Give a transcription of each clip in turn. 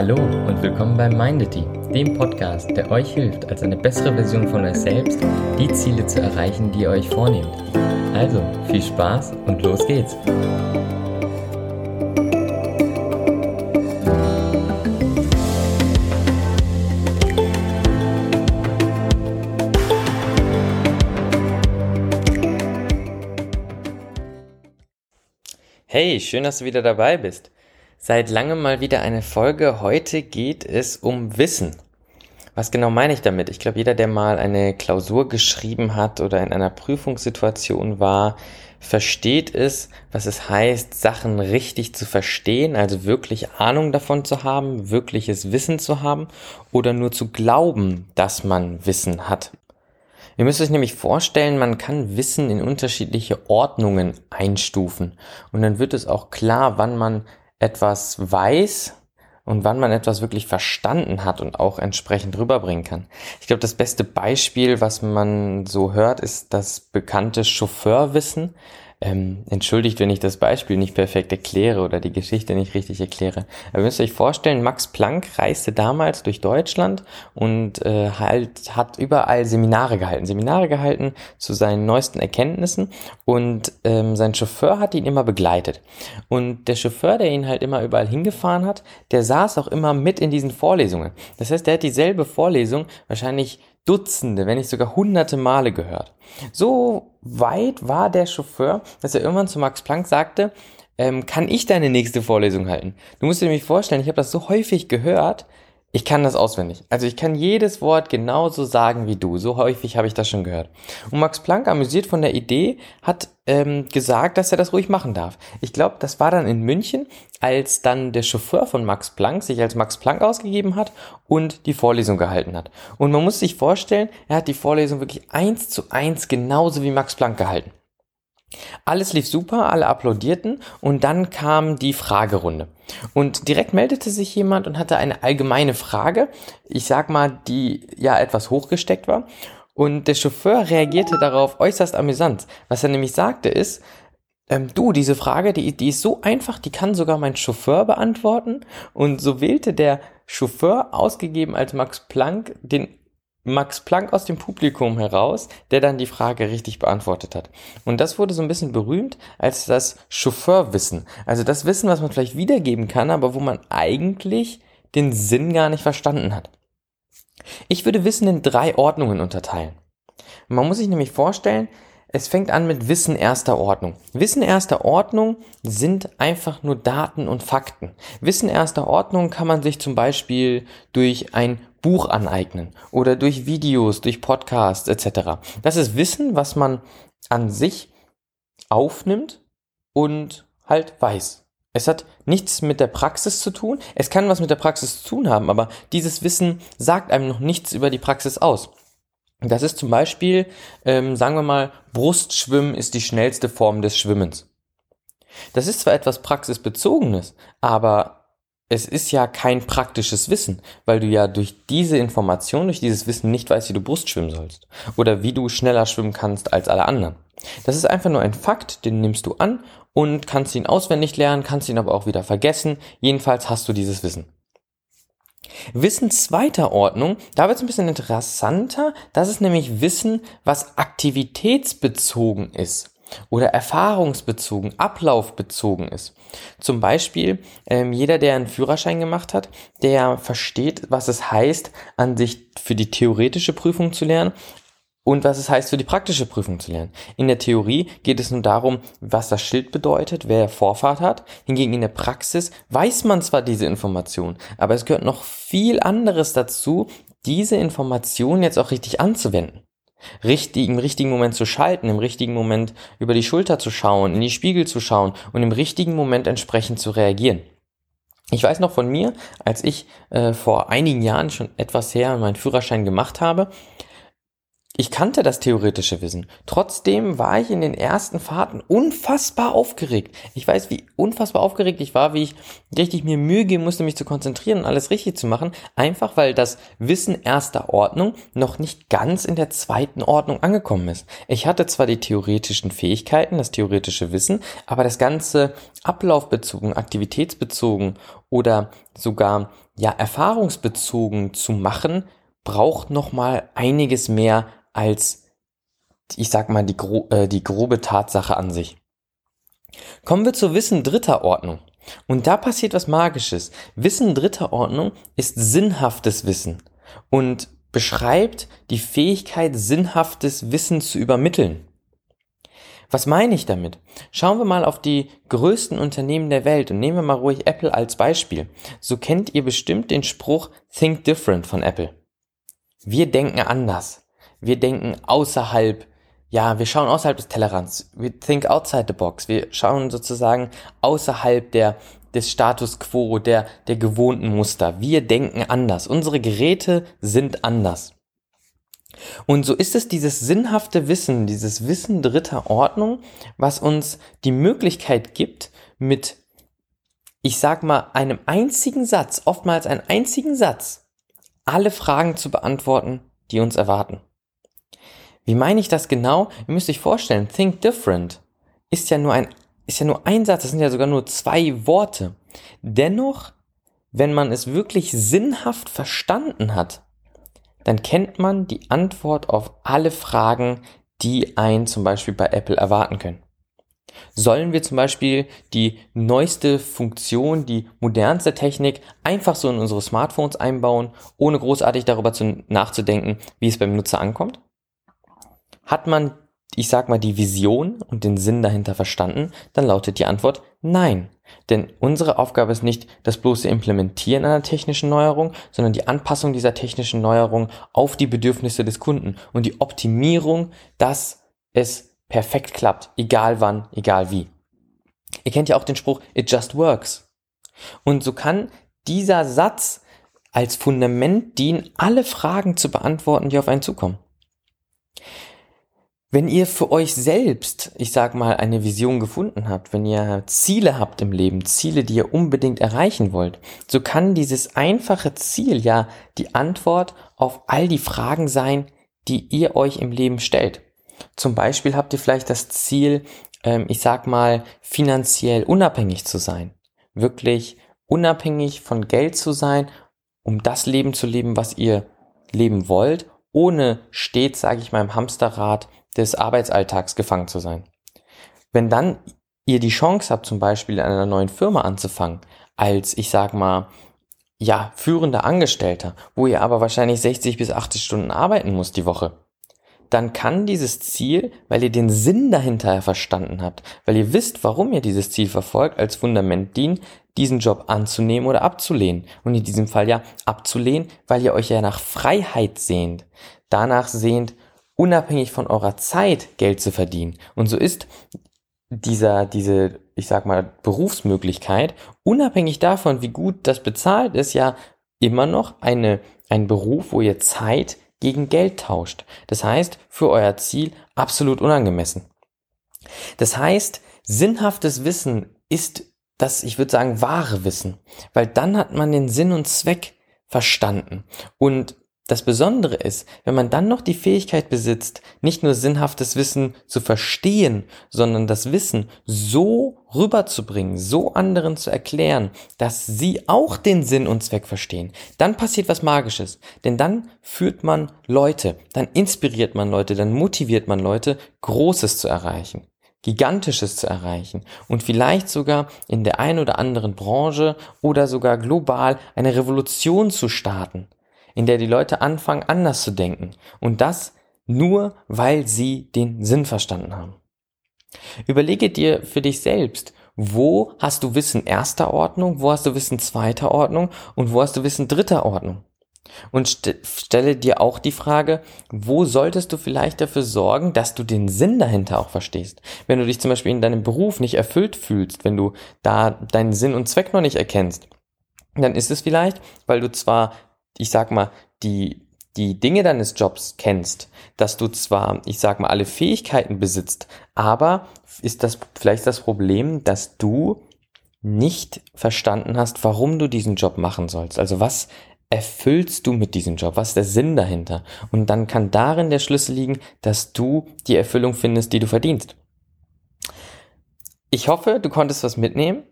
Hallo und willkommen bei Mindity, dem Podcast, der euch hilft, als eine bessere Version von euch selbst die Ziele zu erreichen, die ihr euch vornehmt. Also viel Spaß und los geht's! Hey, schön, dass du wieder dabei bist. Seit langem mal wieder eine Folge. Heute geht es um Wissen. Was genau meine ich damit? Ich glaube, jeder, der mal eine Klausur geschrieben hat oder in einer Prüfungssituation war, versteht es, was es heißt, Sachen richtig zu verstehen, also wirklich Ahnung davon zu haben, wirkliches Wissen zu haben oder nur zu glauben, dass man Wissen hat. Ihr müsst euch nämlich vorstellen, man kann Wissen in unterschiedliche Ordnungen einstufen und dann wird es auch klar, wann man etwas weiß und wann man etwas wirklich verstanden hat und auch entsprechend rüberbringen kann. Ich glaube, das beste Beispiel, was man so hört, ist das bekannte Chauffeurwissen. Ähm, entschuldigt, wenn ich das Beispiel nicht perfekt erkläre oder die Geschichte nicht richtig erkläre. Aber ihr müsst euch vorstellen, Max Planck reiste damals durch Deutschland und äh, halt hat überall Seminare gehalten. Seminare gehalten zu seinen neuesten Erkenntnissen und ähm, sein Chauffeur hat ihn immer begleitet. Und der Chauffeur, der ihn halt immer überall hingefahren hat, der saß auch immer mit in diesen Vorlesungen. Das heißt, der hat dieselbe Vorlesung wahrscheinlich Dutzende, wenn nicht sogar hunderte Male gehört. So weit war der Chauffeur, dass er irgendwann zu Max Planck sagte, ähm, kann ich deine nächste Vorlesung halten? Du musst dir nämlich vorstellen, ich habe das so häufig gehört, ich kann das auswendig. Also ich kann jedes Wort genauso sagen wie du. So häufig habe ich das schon gehört. Und Max Planck, amüsiert von der Idee, hat ähm, gesagt, dass er das ruhig machen darf. Ich glaube, das war dann in München, als dann der Chauffeur von Max Planck sich als Max Planck ausgegeben hat und die Vorlesung gehalten hat. Und man muss sich vorstellen, er hat die Vorlesung wirklich eins zu eins genauso wie Max Planck gehalten. Alles lief super, alle applaudierten und dann kam die Fragerunde. Und direkt meldete sich jemand und hatte eine allgemeine Frage, ich sag mal, die ja etwas hochgesteckt war. Und der Chauffeur reagierte darauf äußerst amüsant. Was er nämlich sagte ist, ähm, du, diese Frage, die, die ist so einfach, die kann sogar mein Chauffeur beantworten. Und so wählte der Chauffeur, ausgegeben als Max Planck, den Max Planck aus dem Publikum heraus, der dann die Frage richtig beantwortet hat. Und das wurde so ein bisschen berühmt als das Chauffeurwissen. Also das Wissen, was man vielleicht wiedergeben kann, aber wo man eigentlich den Sinn gar nicht verstanden hat. Ich würde Wissen in drei Ordnungen unterteilen. Man muss sich nämlich vorstellen, es fängt an mit Wissen erster Ordnung. Wissen erster Ordnung sind einfach nur Daten und Fakten. Wissen erster Ordnung kann man sich zum Beispiel durch ein Buch aneignen oder durch Videos, durch Podcasts etc. Das ist Wissen, was man an sich aufnimmt und halt weiß. Es hat nichts mit der Praxis zu tun. Es kann was mit der Praxis zu tun haben, aber dieses Wissen sagt einem noch nichts über die Praxis aus. Das ist zum Beispiel, ähm, sagen wir mal, Brustschwimmen ist die schnellste Form des Schwimmens. Das ist zwar etwas praxisbezogenes, aber es ist ja kein praktisches Wissen, weil du ja durch diese Information, durch dieses Wissen nicht weißt, wie du Brust schwimmen sollst oder wie du schneller schwimmen kannst als alle anderen. Das ist einfach nur ein Fakt, den nimmst du an und kannst ihn auswendig lernen, kannst ihn aber auch wieder vergessen. Jedenfalls hast du dieses Wissen. Wissen zweiter Ordnung, da wird es ein bisschen interessanter. Das ist nämlich Wissen, was aktivitätsbezogen ist oder erfahrungsbezogen, ablaufbezogen ist. Zum Beispiel, ähm, jeder, der einen Führerschein gemacht hat, der versteht, was es heißt, an sich für die theoretische Prüfung zu lernen, und was es heißt, für die praktische Prüfung zu lernen. In der Theorie geht es nun darum, was das Schild bedeutet, wer Vorfahrt hat. Hingegen in der Praxis weiß man zwar diese Information, aber es gehört noch viel anderes dazu, diese Information jetzt auch richtig anzuwenden. Richtig, im richtigen Moment zu schalten, im richtigen Moment über die Schulter zu schauen, in die Spiegel zu schauen und im richtigen Moment entsprechend zu reagieren. Ich weiß noch von mir, als ich äh, vor einigen Jahren schon etwas her meinen Führerschein gemacht habe, ich kannte das theoretische Wissen. Trotzdem war ich in den ersten Fahrten unfassbar aufgeregt. Ich weiß, wie unfassbar aufgeregt ich war, wie ich richtig mir Mühe geben musste, mich zu konzentrieren und alles richtig zu machen. Einfach weil das Wissen erster Ordnung noch nicht ganz in der zweiten Ordnung angekommen ist. Ich hatte zwar die theoretischen Fähigkeiten, das theoretische Wissen, aber das ganze ablaufbezogen, aktivitätsbezogen oder sogar ja erfahrungsbezogen zu machen, braucht noch mal einiges mehr als, ich sag mal, die, gro äh, die grobe Tatsache an sich. Kommen wir zu Wissen dritter Ordnung. Und da passiert was Magisches. Wissen dritter Ordnung ist sinnhaftes Wissen und beschreibt die Fähigkeit, sinnhaftes Wissen zu übermitteln. Was meine ich damit? Schauen wir mal auf die größten Unternehmen der Welt und nehmen wir mal ruhig Apple als Beispiel. So kennt ihr bestimmt den Spruch Think Different von Apple. Wir denken anders. Wir denken außerhalb, ja, wir schauen außerhalb des Tellerrands. We think outside the box. Wir schauen sozusagen außerhalb der, des Status quo, der, der gewohnten Muster. Wir denken anders. Unsere Geräte sind anders. Und so ist es dieses sinnhafte Wissen, dieses Wissen dritter Ordnung, was uns die Möglichkeit gibt, mit, ich sag mal, einem einzigen Satz, oftmals einen einzigen Satz, alle Fragen zu beantworten, die uns erwarten. Wie meine ich das genau? Ihr müsst euch vorstellen, think different ist ja nur ein, ist ja nur ein Satz, das sind ja sogar nur zwei Worte. Dennoch, wenn man es wirklich sinnhaft verstanden hat, dann kennt man die Antwort auf alle Fragen, die ein zum Beispiel bei Apple erwarten können. Sollen wir zum Beispiel die neueste Funktion, die modernste Technik einfach so in unsere Smartphones einbauen, ohne großartig darüber zu, nachzudenken, wie es beim Nutzer ankommt? Hat man, ich sag mal, die Vision und den Sinn dahinter verstanden, dann lautet die Antwort nein. Denn unsere Aufgabe ist nicht das bloße Implementieren einer technischen Neuerung, sondern die Anpassung dieser technischen Neuerung auf die Bedürfnisse des Kunden und die Optimierung, dass es perfekt klappt, egal wann, egal wie. Ihr kennt ja auch den Spruch, it just works. Und so kann dieser Satz als Fundament dienen, alle Fragen zu beantworten, die auf einen zukommen. Wenn ihr für euch selbst, ich sag mal, eine Vision gefunden habt, wenn ihr Ziele habt im Leben, Ziele, die ihr unbedingt erreichen wollt, so kann dieses einfache Ziel ja die Antwort auf all die Fragen sein, die ihr euch im Leben stellt. Zum Beispiel habt ihr vielleicht das Ziel, ähm, ich sag mal, finanziell unabhängig zu sein. Wirklich unabhängig von Geld zu sein, um das Leben zu leben, was ihr leben wollt, ohne stets, sage ich mal, im Hamsterrad des Arbeitsalltags gefangen zu sein. Wenn dann ihr die Chance habt, zum Beispiel in einer neuen Firma anzufangen, als ich sag mal, ja, führender Angestellter, wo ihr aber wahrscheinlich 60 bis 80 Stunden arbeiten muss die Woche, dann kann dieses Ziel, weil ihr den Sinn dahinter verstanden habt, weil ihr wisst, warum ihr dieses Ziel verfolgt, als Fundament dienen, diesen Job anzunehmen oder abzulehnen. Und in diesem Fall ja abzulehnen, weil ihr euch ja nach Freiheit sehnt, danach sehnt, unabhängig von eurer Zeit Geld zu verdienen. Und so ist dieser, diese, ich sag mal, Berufsmöglichkeit, unabhängig davon, wie gut das bezahlt ist, ja immer noch eine, ein Beruf, wo ihr Zeit gegen Geld tauscht. Das heißt, für euer Ziel absolut unangemessen. Das heißt, sinnhaftes Wissen ist das, ich würde sagen, wahre Wissen, weil dann hat man den Sinn und Zweck verstanden. Und das Besondere ist, wenn man dann noch die Fähigkeit besitzt, nicht nur sinnhaftes Wissen zu verstehen, sondern das Wissen so rüberzubringen, so anderen zu erklären, dass sie auch den Sinn und Zweck verstehen, dann passiert was Magisches. Denn dann führt man Leute, dann inspiriert man Leute, dann motiviert man Leute, Großes zu erreichen. Gigantisches zu erreichen und vielleicht sogar in der einen oder anderen Branche oder sogar global eine Revolution zu starten in der die Leute anfangen, anders zu denken. Und das nur, weil sie den Sinn verstanden haben. Überlege dir für dich selbst, wo hast du Wissen erster Ordnung, wo hast du Wissen zweiter Ordnung und wo hast du Wissen dritter Ordnung. Und st stelle dir auch die Frage, wo solltest du vielleicht dafür sorgen, dass du den Sinn dahinter auch verstehst? Wenn du dich zum Beispiel in deinem Beruf nicht erfüllt fühlst, wenn du da deinen Sinn und Zweck noch nicht erkennst, dann ist es vielleicht, weil du zwar ich sag mal, die, die Dinge deines Jobs kennst, dass du zwar, ich sag mal, alle Fähigkeiten besitzt, aber ist das vielleicht das Problem, dass du nicht verstanden hast, warum du diesen Job machen sollst. Also was erfüllst du mit diesem Job? Was ist der Sinn dahinter? Und dann kann darin der Schlüssel liegen, dass du die Erfüllung findest, die du verdienst. Ich hoffe, du konntest was mitnehmen.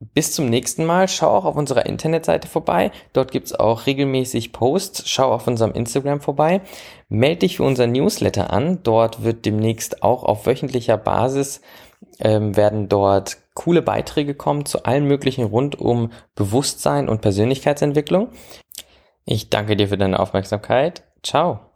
Bis zum nächsten Mal. Schau auch auf unserer Internetseite vorbei. Dort gibt's auch regelmäßig Posts. Schau auf unserem Instagram vorbei. Meld dich für unser Newsletter an. Dort wird demnächst auch auf wöchentlicher Basis ähm, werden dort coole Beiträge kommen zu allen möglichen rund um Bewusstsein und Persönlichkeitsentwicklung. Ich danke dir für deine Aufmerksamkeit. Ciao.